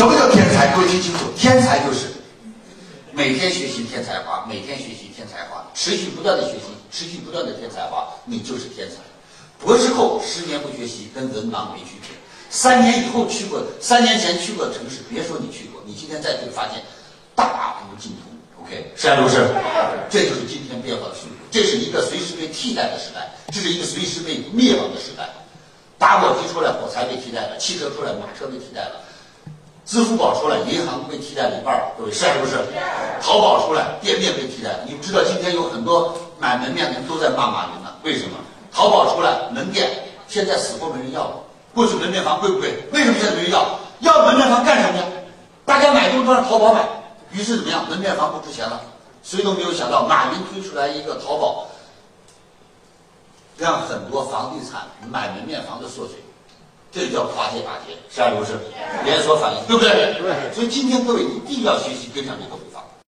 什么叫天才？各位听清楚，天才就是每天学习天才化，每天学习天才化，持续不断的学习，持续不断的天才化，你就是天才。博士后十年不学习，跟文盲没区别。三年以后去过，三年前去过的城市，别说你去过，你今天再去发现大不尽同。OK，是还不是？这就是今天变化的速度，这是一个随时被替代的时代，这是一个随时被灭亡的时代。打火机出来，火柴被替代了；汽车出来，马车被替代了；支付宝出来，银行被替代了一半儿。各位是还不是？淘宝出来，店面被替代。你们知道今天有很多买门面的人都在骂马云呢？为什么？淘宝出来，门店现在死活没人要了。过去门面房贵不贵？为什么现在没人要？要门面房干什么呀？大家买东西都让淘宝买，于是怎么样？门面房不值钱了。谁都没有想到，马云推出来一个淘宝，让很多房地产买门面房的缩水，这叫跨界打劫，是还不是？连锁反应，对不对？对所以今天各位一定要学习跟上这个步